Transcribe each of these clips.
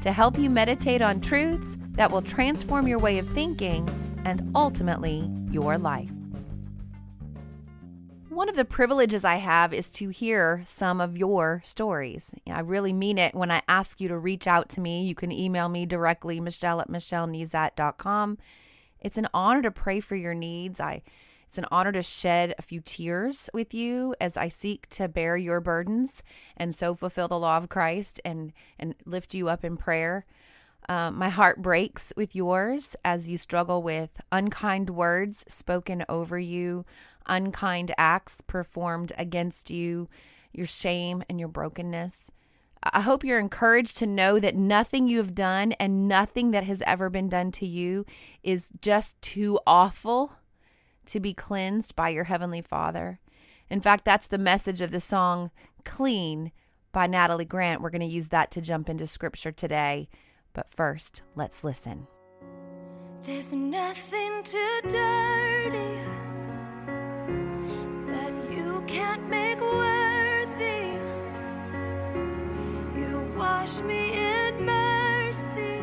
to help you meditate on truths that will transform your way of thinking and ultimately your life. One of the privileges I have is to hear some of your stories. I really mean it when I ask you to reach out to me. You can email me directly, michelle at michellenezat.com. It's an honor to pray for your needs. I it's an honor to shed a few tears with you as I seek to bear your burdens and so fulfill the law of Christ and, and lift you up in prayer. Uh, my heart breaks with yours as you struggle with unkind words spoken over you, unkind acts performed against you, your shame and your brokenness. I hope you're encouraged to know that nothing you have done and nothing that has ever been done to you is just too awful to be cleansed by your Heavenly Father. In fact, that's the message of the song Clean by Natalie Grant. We're going to use that to jump into scripture today. But first, let's listen. There's nothing too dirty that you can't make worthy. You wash me in mercy.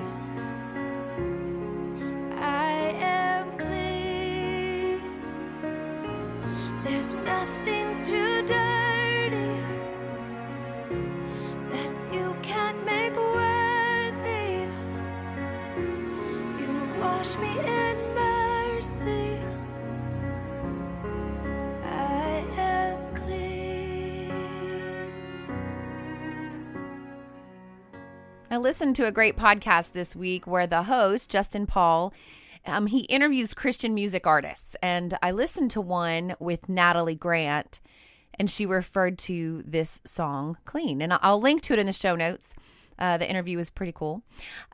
I listened to a great podcast this week where the host, Justin Paul, um, he interviews Christian music artists. And I listened to one with Natalie Grant, and she referred to this song Clean. And I'll link to it in the show notes. Uh, the interview was pretty cool.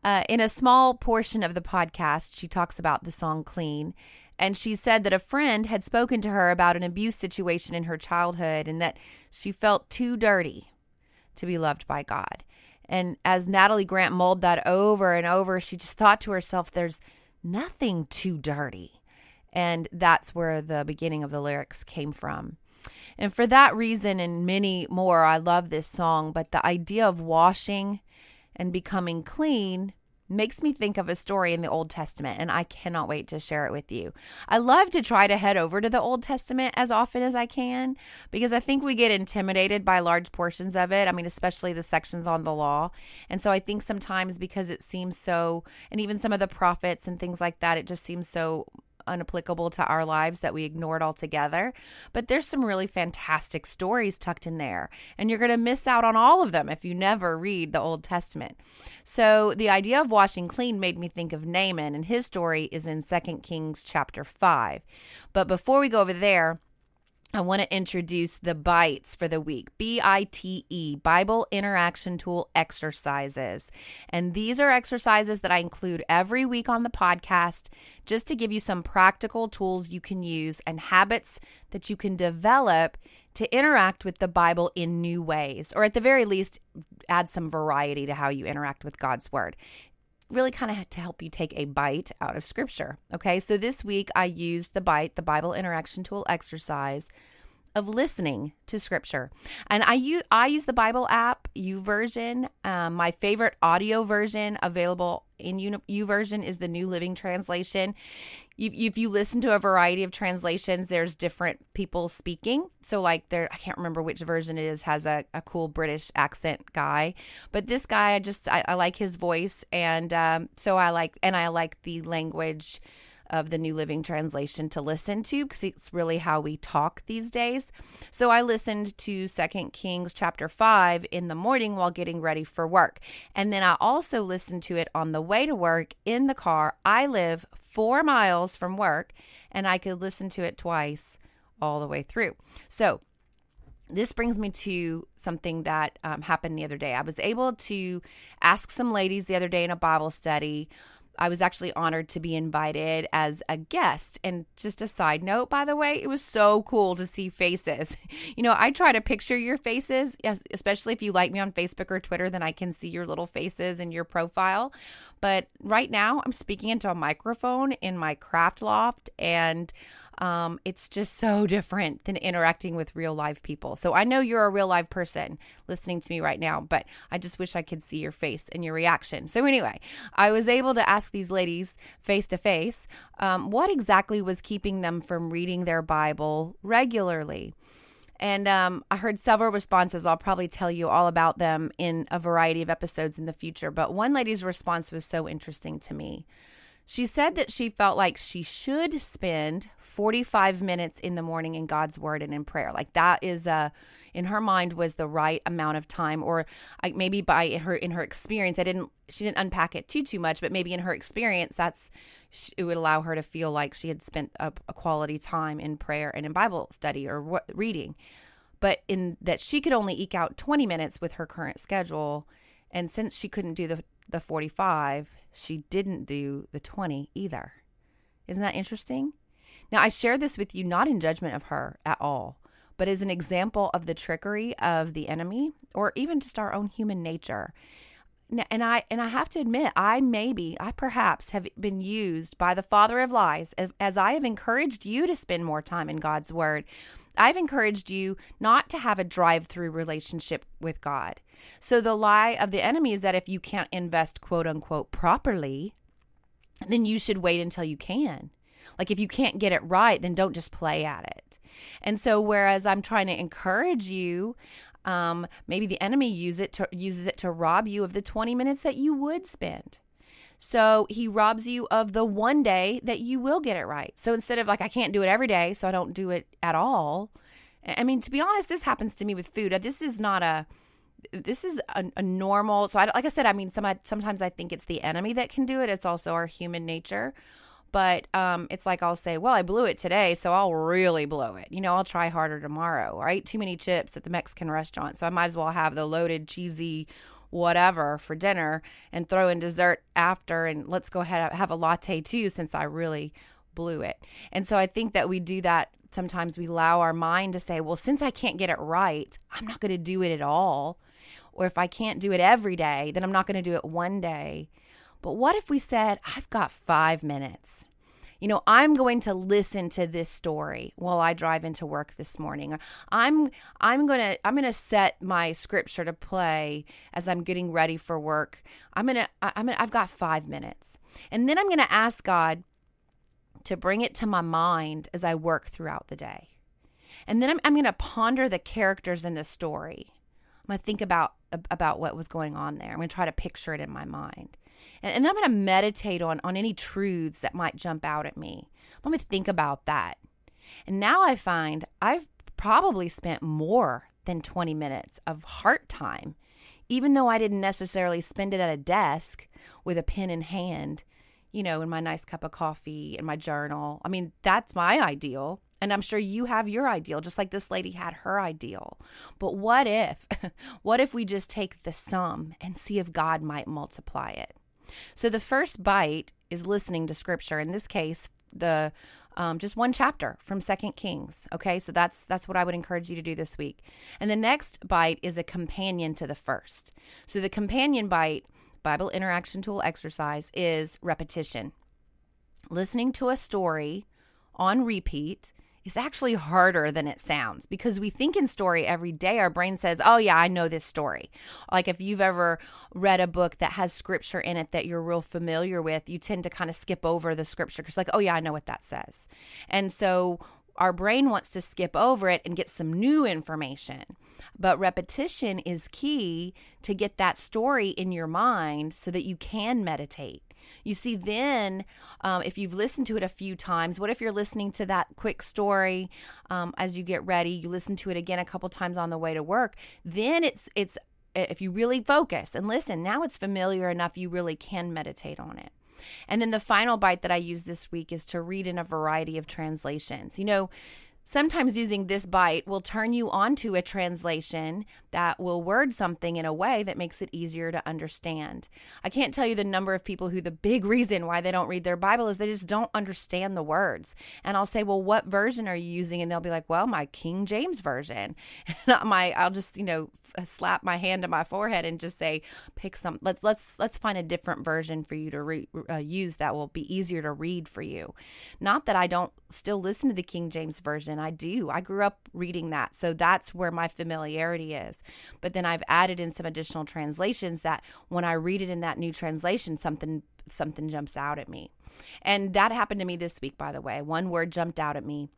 Uh, in a small portion of the podcast, she talks about the song Clean. And she said that a friend had spoken to her about an abuse situation in her childhood and that she felt too dirty to be loved by God. And as Natalie Grant mulled that over and over, she just thought to herself, there's nothing too dirty. And that's where the beginning of the lyrics came from. And for that reason and many more, I love this song. But the idea of washing and becoming clean makes me think of a story in the Old Testament, and I cannot wait to share it with you. I love to try to head over to the Old Testament as often as I can because I think we get intimidated by large portions of it. I mean, especially the sections on the law. And so I think sometimes because it seems so, and even some of the prophets and things like that, it just seems so unapplicable to our lives that we ignore it altogether. But there's some really fantastic stories tucked in there, and you're going to miss out on all of them if you never read the Old Testament. So the idea of washing clean made me think of Naaman, and his story is in 2 Kings chapter 5. But before we go over there, I want to introduce the bites for the week B I T E, Bible Interaction Tool Exercises. And these are exercises that I include every week on the podcast just to give you some practical tools you can use and habits that you can develop to interact with the Bible in new ways, or at the very least, add some variety to how you interact with God's Word really kind of to help you take a bite out of scripture. Okay, so this week I used the bite, the Bible interaction tool exercise of listening to scripture. And I use I use the Bible app, YouVersion. Um, my favorite audio version available in YouVersion is the New Living Translation. If, if you listen to a variety of translations, there's different people speaking. So, like, there, I can't remember which version it is, has a, a cool British accent guy. But this guy, I just, I, I like his voice. And um, so I like, and I like the language of the New Living Translation to listen to because it's really how we talk these days. So I listened to Second Kings chapter 5 in the morning while getting ready for work. And then I also listened to it on the way to work in the car. I live four miles from work and I could listen to it twice all the way through. So this brings me to something that um, happened the other day. I was able to ask some ladies the other day in a Bible study I was actually honored to be invited as a guest. And just a side note, by the way, it was so cool to see faces. You know, I try to picture your faces, especially if you like me on Facebook or Twitter, then I can see your little faces in your profile. But right now, I'm speaking into a microphone in my craft loft and um, it's just so different than interacting with real live people. So I know you're a real live person listening to me right now, but I just wish I could see your face and your reaction. So, anyway, I was able to ask these ladies face to face what exactly was keeping them from reading their Bible regularly. And um, I heard several responses. I'll probably tell you all about them in a variety of episodes in the future. But one lady's response was so interesting to me. She said that she felt like she should spend 45 minutes in the morning in God's word and in prayer. Like that is a in her mind was the right amount of time or like maybe by her in her experience I didn't she didn't unpack it too too much, but maybe in her experience that's it would allow her to feel like she had spent a, a quality time in prayer and in Bible study or reading. But in that she could only eke out 20 minutes with her current schedule and since she couldn't do the the 45, she didn't do the 20 either. Isn't that interesting? Now, I share this with you not in judgment of her at all, but as an example of the trickery of the enemy or even just our own human nature. And I and I have to admit, I maybe, I perhaps have been used by the father of lies as I have encouraged you to spend more time in God's word I've encouraged you not to have a drive through relationship with God. So the lie of the enemy is that if you can't invest quote unquote properly, then you should wait until you can. Like if you can't get it right, then don't just play at it. And so whereas I'm trying to encourage you, um, maybe the enemy use it to uses it to rob you of the 20 minutes that you would spend. So he robs you of the one day that you will get it right. So instead of like, I can't do it every day, so I don't do it at all. I mean, to be honest, this happens to me with food. This is not a, this is a, a normal. So I, like I said, I mean, some, sometimes I think it's the enemy that can do it. It's also our human nature. But um, it's like I'll say, well, I blew it today, so I'll really blow it. You know, I'll try harder tomorrow. Or I ate too many chips at the Mexican restaurant, so I might as well have the loaded, cheesy whatever for dinner and throw in dessert after and let's go ahead have a latte too since I really blew it. And so I think that we do that sometimes we allow our mind to say, well, since I can't get it right, I'm not going to do it at all. Or if I can't do it every day, then I'm not going to do it one day. But what if we said, I've got five minutes? You know, I'm going to listen to this story while I drive into work this morning. I'm I'm going to I'm going to set my scripture to play as I'm getting ready for work. I'm going to I'm gonna, I've got 5 minutes. And then I'm going to ask God to bring it to my mind as I work throughout the day. And then I'm, I'm going to ponder the characters in the story. I'm going to think about about what was going on there. I'm going to try to picture it in my mind. And, and then I'm going to meditate on, on any truths that might jump out at me. I'm going to think about that. And now I find I've probably spent more than 20 minutes of heart time, even though I didn't necessarily spend it at a desk with a pen in hand, you know, in my nice cup of coffee and my journal. I mean, that's my ideal. And I'm sure you have your ideal, just like this lady had her ideal. But what if, what if we just take the sum and see if God might multiply it? So the first bite is listening to scripture. In this case, the um, just one chapter from Second Kings. Okay, so that's that's what I would encourage you to do this week. And the next bite is a companion to the first. So the companion bite, Bible interaction tool exercise, is repetition. Listening to a story on repeat is actually harder than it sounds because we think in story every day. Our brain says, Oh, yeah, I know this story. Like if you've ever read a book that has scripture in it that you're real familiar with, you tend to kind of skip over the scripture because, like, oh, yeah, I know what that says. And so our brain wants to skip over it and get some new information. But repetition is key to get that story in your mind so that you can meditate. You see, then um, if you've listened to it a few times, what if you're listening to that quick story um, as you get ready? You listen to it again a couple times on the way to work. Then it's it's if you really focus and listen, now it's familiar enough you really can meditate on it. And then the final bite that I use this week is to read in a variety of translations. You know, Sometimes using this bite will turn you onto a translation that will word something in a way that makes it easier to understand. I can't tell you the number of people who the big reason why they don't read their Bible is they just don't understand the words. And I'll say, "Well, what version are you using?" And they'll be like, "Well, my King James version." And my I'll just, you know, slap my hand to my forehead and just say, "Pick some. Let's let's let's find a different version for you to re- uh, use that will be easier to read for you." Not that I don't still listen to the King James version and I do. I grew up reading that. So that's where my familiarity is. But then I've added in some additional translations that when I read it in that new translation, something something jumps out at me. And that happened to me this week, by the way. One word jumped out at me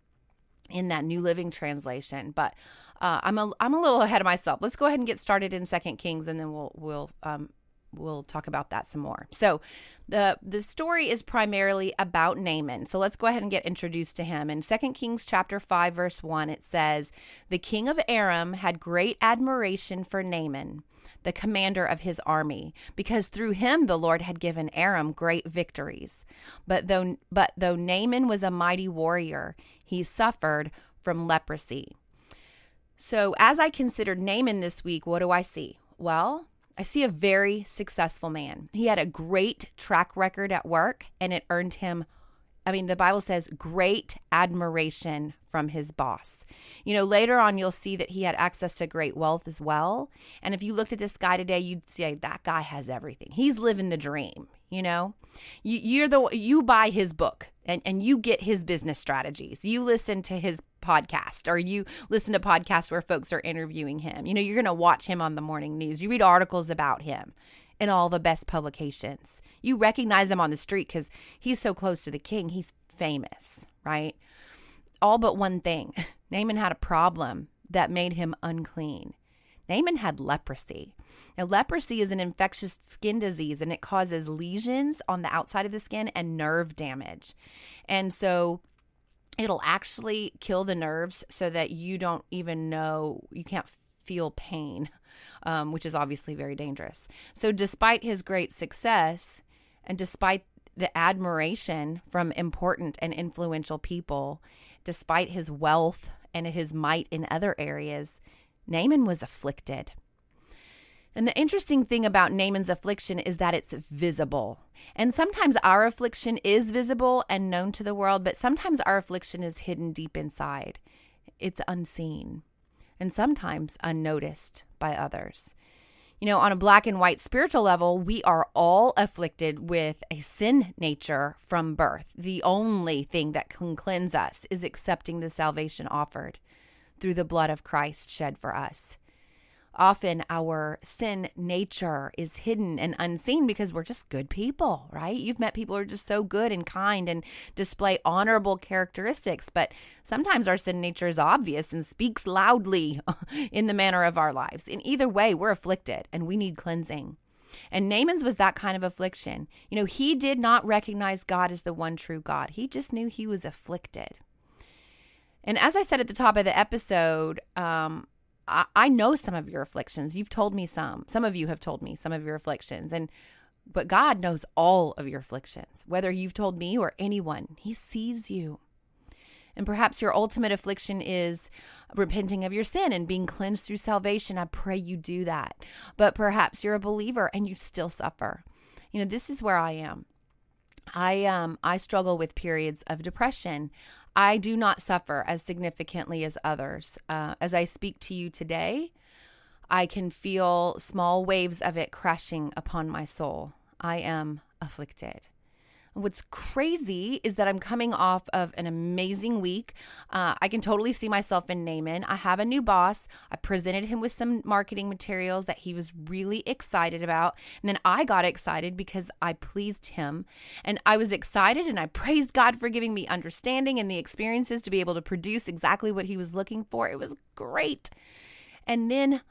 in that New Living Translation. But uh, I'm a I'm a little ahead of myself. Let's go ahead and get started in Second Kings, and then we'll we'll um, we'll talk about that some more. So, the the story is primarily about Naaman. So let's go ahead and get introduced to him. In 2 Kings chapter 5 verse 1 it says, "The king of Aram had great admiration for Naaman, the commander of his army, because through him the Lord had given Aram great victories. But though but though Naaman was a mighty warrior, he suffered from leprosy." So, as I considered Naaman this week, what do I see? Well, I see a very successful man. He had a great track record at work and it earned him I mean, the Bible says great admiration from his boss. You know, later on, you'll see that he had access to great wealth as well. And if you looked at this guy today, you'd say that guy has everything. He's living the dream. You know, you, you're the you buy his book and and you get his business strategies. You listen to his podcast or you listen to podcasts where folks are interviewing him. You know, you're going to watch him on the morning news. You read articles about him in all the best publications. You recognize him on the street because he's so close to the king. He's famous, right? All but one thing Naaman had a problem that made him unclean. Naaman had leprosy. Now, leprosy is an infectious skin disease and it causes lesions on the outside of the skin and nerve damage. And so it'll actually kill the nerves so that you don't even know, you can't feel pain, um, which is obviously very dangerous. So, despite his great success and despite the admiration from important and influential people, despite his wealth and his might in other areas, Naaman was afflicted. And the interesting thing about Naaman's affliction is that it's visible. And sometimes our affliction is visible and known to the world, but sometimes our affliction is hidden deep inside. It's unseen and sometimes unnoticed by others. You know, on a black and white spiritual level, we are all afflicted with a sin nature from birth. The only thing that can cleanse us is accepting the salvation offered through the blood of Christ shed for us. Often our sin nature is hidden and unseen because we're just good people, right? You've met people who are just so good and kind and display honorable characteristics, but sometimes our sin nature is obvious and speaks loudly in the manner of our lives. In either way, we're afflicted and we need cleansing. And Naaman's was that kind of affliction. You know, he did not recognize God as the one true God, he just knew he was afflicted. And as I said at the top of the episode, um, I, know some of your afflictions. You've told me some. Some of you have told me some of your afflictions. And but God knows all of your afflictions, whether you've told me or anyone. He sees you. And perhaps your ultimate affliction is repenting of your sin and being cleansed through salvation. I pray you do that. But perhaps you're a believer and you still suffer. You know, this is where I am. I um I struggle with periods of depression. I do not suffer as significantly as others. Uh, as I speak to you today, I can feel small waves of it crashing upon my soul. I am afflicted. What's crazy is that I'm coming off of an amazing week. Uh, I can totally see myself in Naaman. I have a new boss. I presented him with some marketing materials that he was really excited about. And then I got excited because I pleased him. And I was excited and I praised God for giving me understanding and the experiences to be able to produce exactly what he was looking for. It was great. And then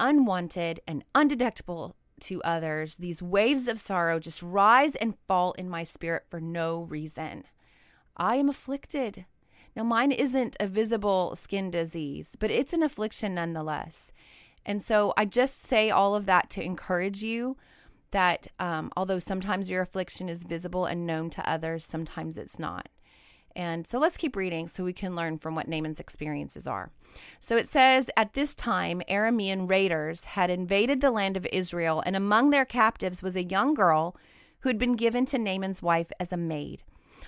unwanted and undetectable to others, these waves of sorrow just rise and fall in my spirit for no reason. I am afflicted. Now, mine isn't a visible skin disease, but it's an affliction nonetheless. And so I just say all of that to encourage you that um, although sometimes your affliction is visible and known to others, sometimes it's not. And so let's keep reading so we can learn from what Naaman's experiences are. So it says, At this time, Aramean raiders had invaded the land of Israel, and among their captives was a young girl who had been given to Naaman's wife as a maid.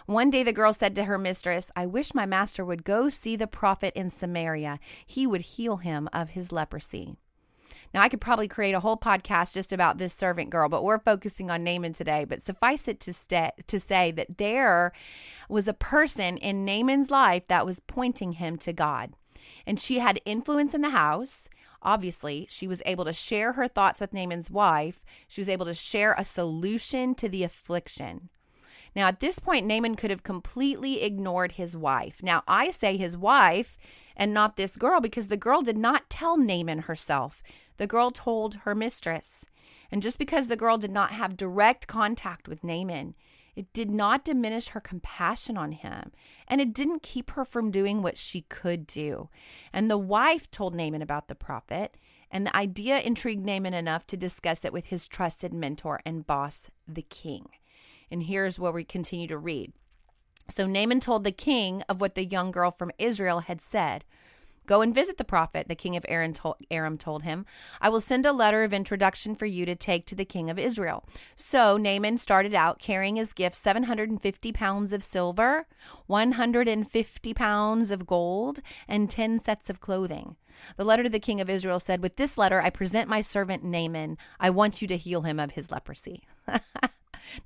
One day the girl said to her mistress, I wish my master would go see the prophet in Samaria. He would heal him of his leprosy. Now, I could probably create a whole podcast just about this servant girl, but we're focusing on Naaman today. But suffice it to, stay, to say that there was a person in Naaman's life that was pointing him to God. And she had influence in the house. Obviously, she was able to share her thoughts with Naaman's wife. She was able to share a solution to the affliction. Now, at this point, Naaman could have completely ignored his wife. Now, I say his wife and not this girl because the girl did not tell Naaman herself. The girl told her mistress. And just because the girl did not have direct contact with Naaman, it did not diminish her compassion on him, and it didn't keep her from doing what she could do. And the wife told Naaman about the prophet, and the idea intrigued Naaman enough to discuss it with his trusted mentor and boss, the king. And here's where we continue to read. So Naaman told the king of what the young girl from Israel had said. Go and visit the prophet, the king of Aram told, Aram told him. I will send a letter of introduction for you to take to the king of Israel. So Naaman started out carrying his gift 750 pounds of silver, 150 pounds of gold, and 10 sets of clothing. The letter to the king of Israel said, With this letter I present my servant Naaman. I want you to heal him of his leprosy.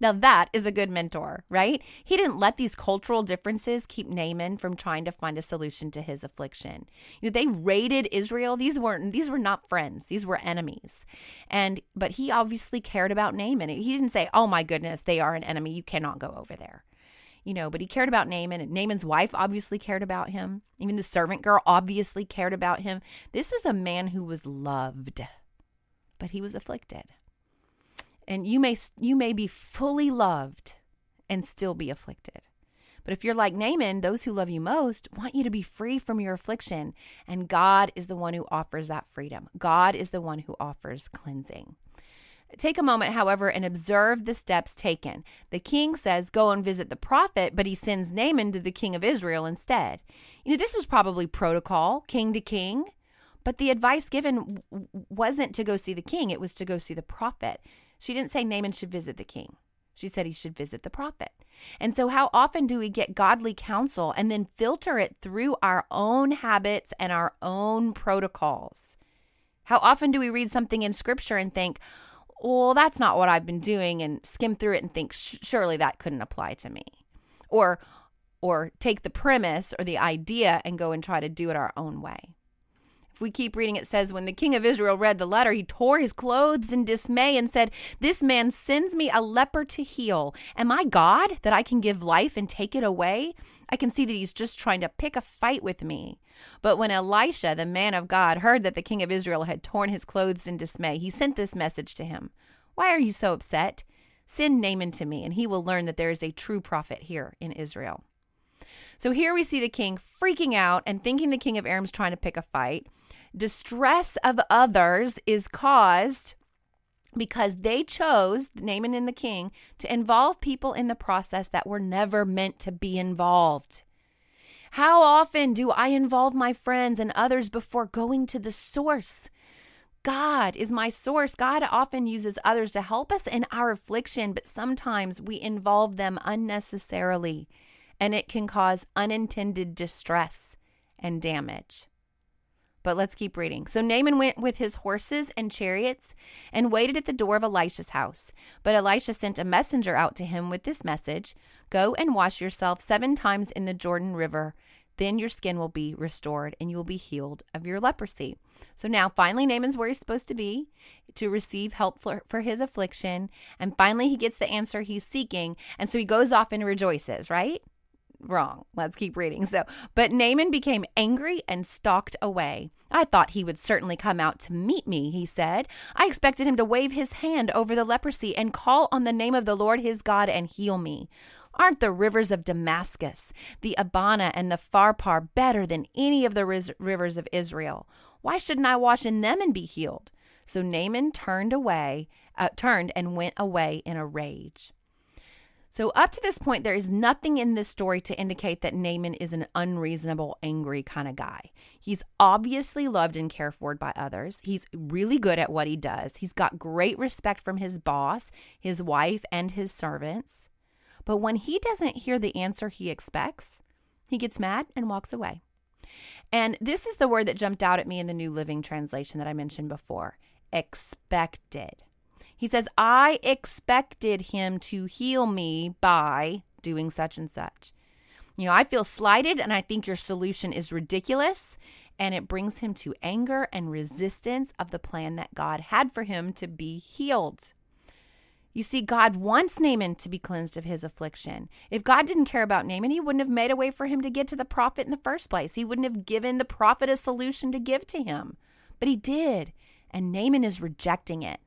Now, that is a good mentor, right? He didn't let these cultural differences keep Naaman from trying to find a solution to his affliction. You know, they raided Israel. These weren't these were not friends. These were enemies. And but he obviously cared about Naaman. He didn't say, "Oh my goodness, they are an enemy. You cannot go over there." You know, but he cared about Naaman, and Naaman's wife obviously cared about him. Even the servant girl obviously cared about him. This was a man who was loved, but he was afflicted and you may you may be fully loved and still be afflicted. But if you're like Naaman, those who love you most want you to be free from your affliction, and God is the one who offers that freedom. God is the one who offers cleansing. Take a moment, however, and observe the steps taken. The king says, Go and visit the prophet, but he sends Naaman to the king of Israel instead. You know, this was probably protocol, king to king, but the advice given wasn't to go see the king, it was to go see the prophet. She didn't say Naaman should visit the king. She said he should visit the prophet. And so, how often do we get godly counsel and then filter it through our own habits and our own protocols? How often do we read something in scripture and think, well, that's not what I've been doing, and skim through it and think, surely that couldn't apply to me? Or, or take the premise or the idea and go and try to do it our own way. If we keep reading, it says, When the king of Israel read the letter, he tore his clothes in dismay and said, This man sends me a leper to heal. Am I God that I can give life and take it away? I can see that he's just trying to pick a fight with me. But when Elisha, the man of God, heard that the king of Israel had torn his clothes in dismay, he sent this message to him Why are you so upset? Send Naaman to me, and he will learn that there is a true prophet here in Israel. So here we see the king freaking out and thinking the king of Aram's trying to pick a fight. Distress of others is caused because they chose, Naaman and the king, to involve people in the process that were never meant to be involved. How often do I involve my friends and others before going to the source? God is my source. God often uses others to help us in our affliction, but sometimes we involve them unnecessarily, and it can cause unintended distress and damage. But let's keep reading. So Naaman went with his horses and chariots and waited at the door of Elisha's house. But Elisha sent a messenger out to him with this message Go and wash yourself seven times in the Jordan River. Then your skin will be restored and you will be healed of your leprosy. So now, finally, Naaman's where he's supposed to be to receive help for, for his affliction. And finally, he gets the answer he's seeking. And so he goes off and rejoices, right? Wrong. Let's keep reading. So, but Naaman became angry and stalked away. I thought he would certainly come out to meet me, he said. I expected him to wave his hand over the leprosy and call on the name of the Lord his God and heal me. Aren't the rivers of Damascus, the Abana, and the Pharpar better than any of the rivers of Israel? Why shouldn't I wash in them and be healed? So Naaman turned away, uh, turned and went away in a rage. So, up to this point, there is nothing in this story to indicate that Naaman is an unreasonable, angry kind of guy. He's obviously loved and cared for by others. He's really good at what he does. He's got great respect from his boss, his wife, and his servants. But when he doesn't hear the answer he expects, he gets mad and walks away. And this is the word that jumped out at me in the New Living Translation that I mentioned before expected. He says, I expected him to heal me by doing such and such. You know, I feel slighted and I think your solution is ridiculous. And it brings him to anger and resistance of the plan that God had for him to be healed. You see, God wants Naaman to be cleansed of his affliction. If God didn't care about Naaman, he wouldn't have made a way for him to get to the prophet in the first place. He wouldn't have given the prophet a solution to give to him. But he did, and Naaman is rejecting it.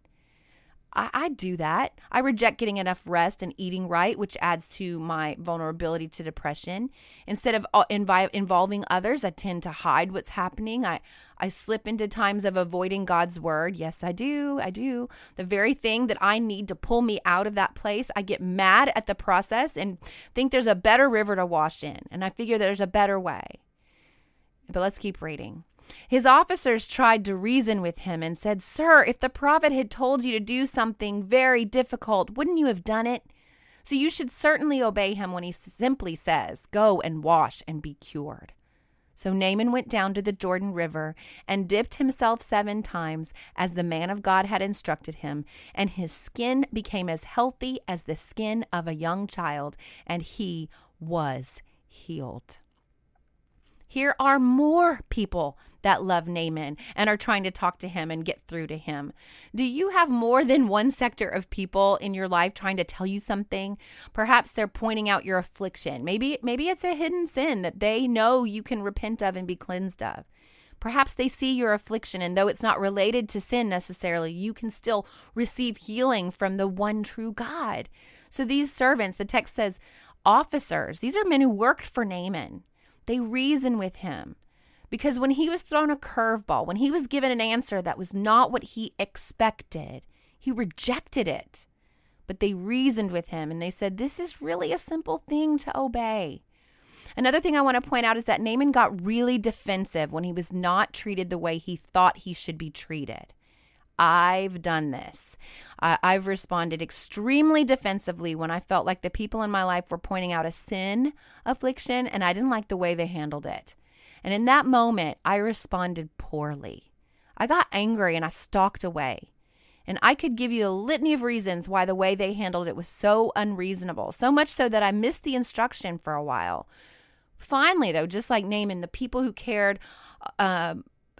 I, I do that. I reject getting enough rest and eating right, which adds to my vulnerability to depression. Instead of uh, invi- involving others, I tend to hide what's happening. I, I slip into times of avoiding God's word. Yes, I do. I do. The very thing that I need to pull me out of that place, I get mad at the process and think there's a better river to wash in. And I figure there's a better way. But let's keep reading. His officers tried to reason with him and said, Sir, if the prophet had told you to do something very difficult, wouldn't you have done it? So you should certainly obey him when he simply says, Go and wash and be cured. So Naaman went down to the Jordan River and dipped himself seven times, as the man of God had instructed him, and his skin became as healthy as the skin of a young child, and he was healed. Here are more people that love Naaman and are trying to talk to him and get through to him. Do you have more than one sector of people in your life trying to tell you something? Perhaps they're pointing out your affliction. Maybe maybe it's a hidden sin that they know you can repent of and be cleansed of. Perhaps they see your affliction, and though it's not related to sin necessarily, you can still receive healing from the one true God. So, these servants, the text says, officers, these are men who worked for Naaman. They reason with him. Because when he was thrown a curveball, when he was given an answer that was not what he expected, he rejected it. But they reasoned with him and they said, This is really a simple thing to obey. Another thing I want to point out is that Naaman got really defensive when he was not treated the way he thought he should be treated. I've done this. I, I've responded extremely defensively when I felt like the people in my life were pointing out a sin affliction and I didn't like the way they handled it. And in that moment, I responded poorly. I got angry and I stalked away. And I could give you a litany of reasons why the way they handled it was so unreasonable, so much so that I missed the instruction for a while. Finally, though, just like Naaman the people who cared uh,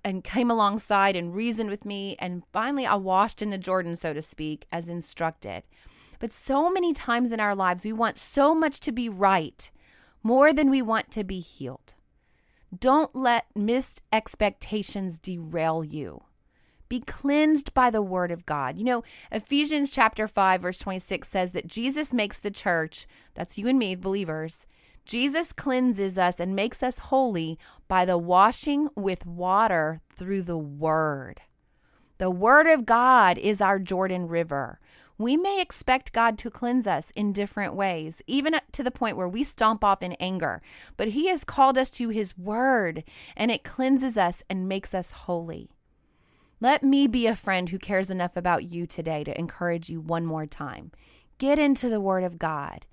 and came alongside and reasoned with me. And finally, I washed in the Jordan, so to speak, as instructed. But so many times in our lives, we want so much to be right more than we want to be healed. Don't let missed expectations derail you. Be cleansed by the word of God. You know, Ephesians chapter 5 verse 26 says that Jesus makes the church, that's you and me, believers, Jesus cleanses us and makes us holy by the washing with water through the Word. The Word of God is our Jordan River. We may expect God to cleanse us in different ways, even to the point where we stomp off in anger, but He has called us to His Word, and it cleanses us and makes us holy. Let me be a friend who cares enough about you today to encourage you one more time. Get into the Word of God,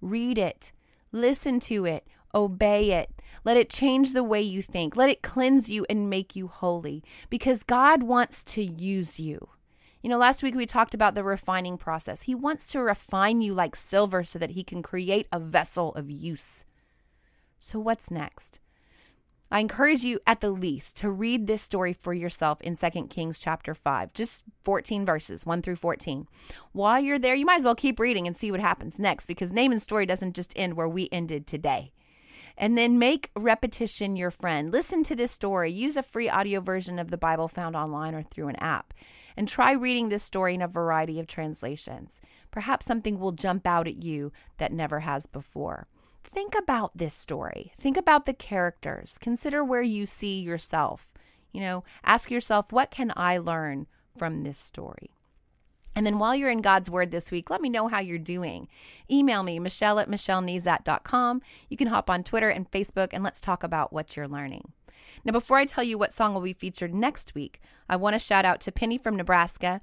read it Listen to it, obey it. Let it change the way you think. Let it cleanse you and make you holy because God wants to use you. You know, last week we talked about the refining process. He wants to refine you like silver so that he can create a vessel of use. So, what's next? I encourage you at the least to read this story for yourself in 2 Kings chapter 5, just 14 verses, 1 through 14. While you're there, you might as well keep reading and see what happens next because Naaman's story doesn't just end where we ended today. And then make repetition your friend. Listen to this story. Use a free audio version of the Bible found online or through an app. And try reading this story in a variety of translations. Perhaps something will jump out at you that never has before think about this story. Think about the characters. Consider where you see yourself. You know, ask yourself, what can I learn from this story? And then while you're in God's Word this week, let me know how you're doing. Email me, Michelle at MichelleNezat.com. You can hop on Twitter and Facebook and let's talk about what you're learning. Now, before I tell you what song will be featured next week, I want to shout out to Penny from Nebraska.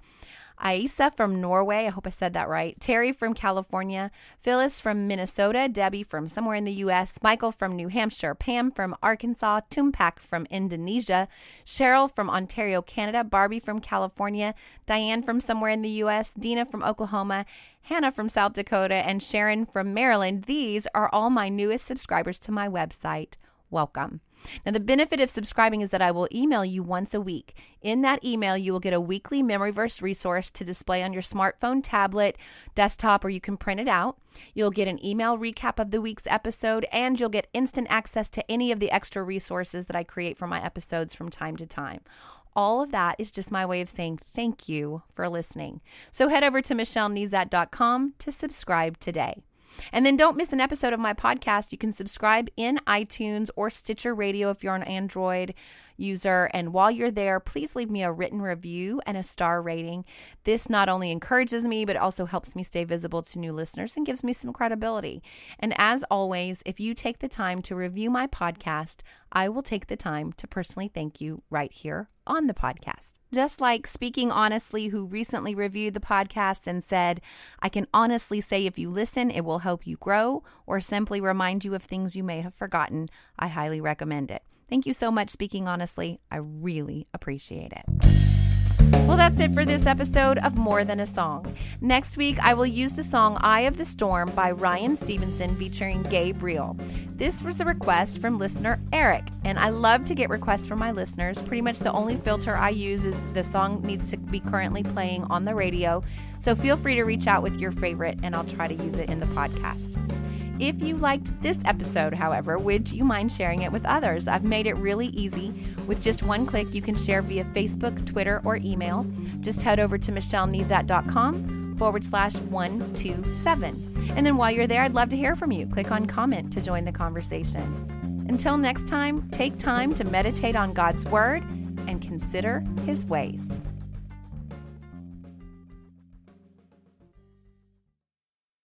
Aisa from Norway, I hope I said that right, Terry from California, Phyllis from Minnesota, Debbie from somewhere in the US, Michael from New Hampshire, Pam from Arkansas, Tumpak from Indonesia, Cheryl from Ontario, Canada, Barbie from California, Diane from somewhere in the US, Dina from Oklahoma, Hannah from South Dakota, and Sharon from Maryland. These are all my newest subscribers to my website. Welcome. Now, the benefit of subscribing is that I will email you once a week. In that email, you will get a weekly memory verse resource to display on your smartphone, tablet, desktop, or you can print it out. You'll get an email recap of the week's episode, and you'll get instant access to any of the extra resources that I create for my episodes from time to time. All of that is just my way of saying thank you for listening. So head over to michellenezat.com to subscribe today. And then don't miss an episode of my podcast. You can subscribe in iTunes or Stitcher Radio if you're on Android user. And while you're there, please leave me a written review and a star rating. This not only encourages me, but also helps me stay visible to new listeners and gives me some credibility. And as always, if you take the time to review my podcast, I will take the time to personally thank you right here on the podcast. Just like Speaking Honestly, who recently reviewed the podcast and said, I can honestly say if you listen, it will help you grow or simply remind you of things you may have forgotten. I highly recommend it. Thank you so much, Speaking Honestly. I really appreciate it. Well, that's it for this episode of More Than a Song. Next week, I will use the song Eye of the Storm by Ryan Stevenson featuring GabeReal. This was a request from listener Eric, and I love to get requests from my listeners. Pretty much the only filter I use is the song needs to be currently playing on the radio. So feel free to reach out with your favorite, and I'll try to use it in the podcast. If you liked this episode, however, would you mind sharing it with others? I've made it really easy. With just one click, you can share via Facebook, Twitter, or email. Just head over to michellenezat.com forward slash 127. And then while you're there, I'd love to hear from you. Click on comment to join the conversation. Until next time, take time to meditate on God's Word and consider His ways.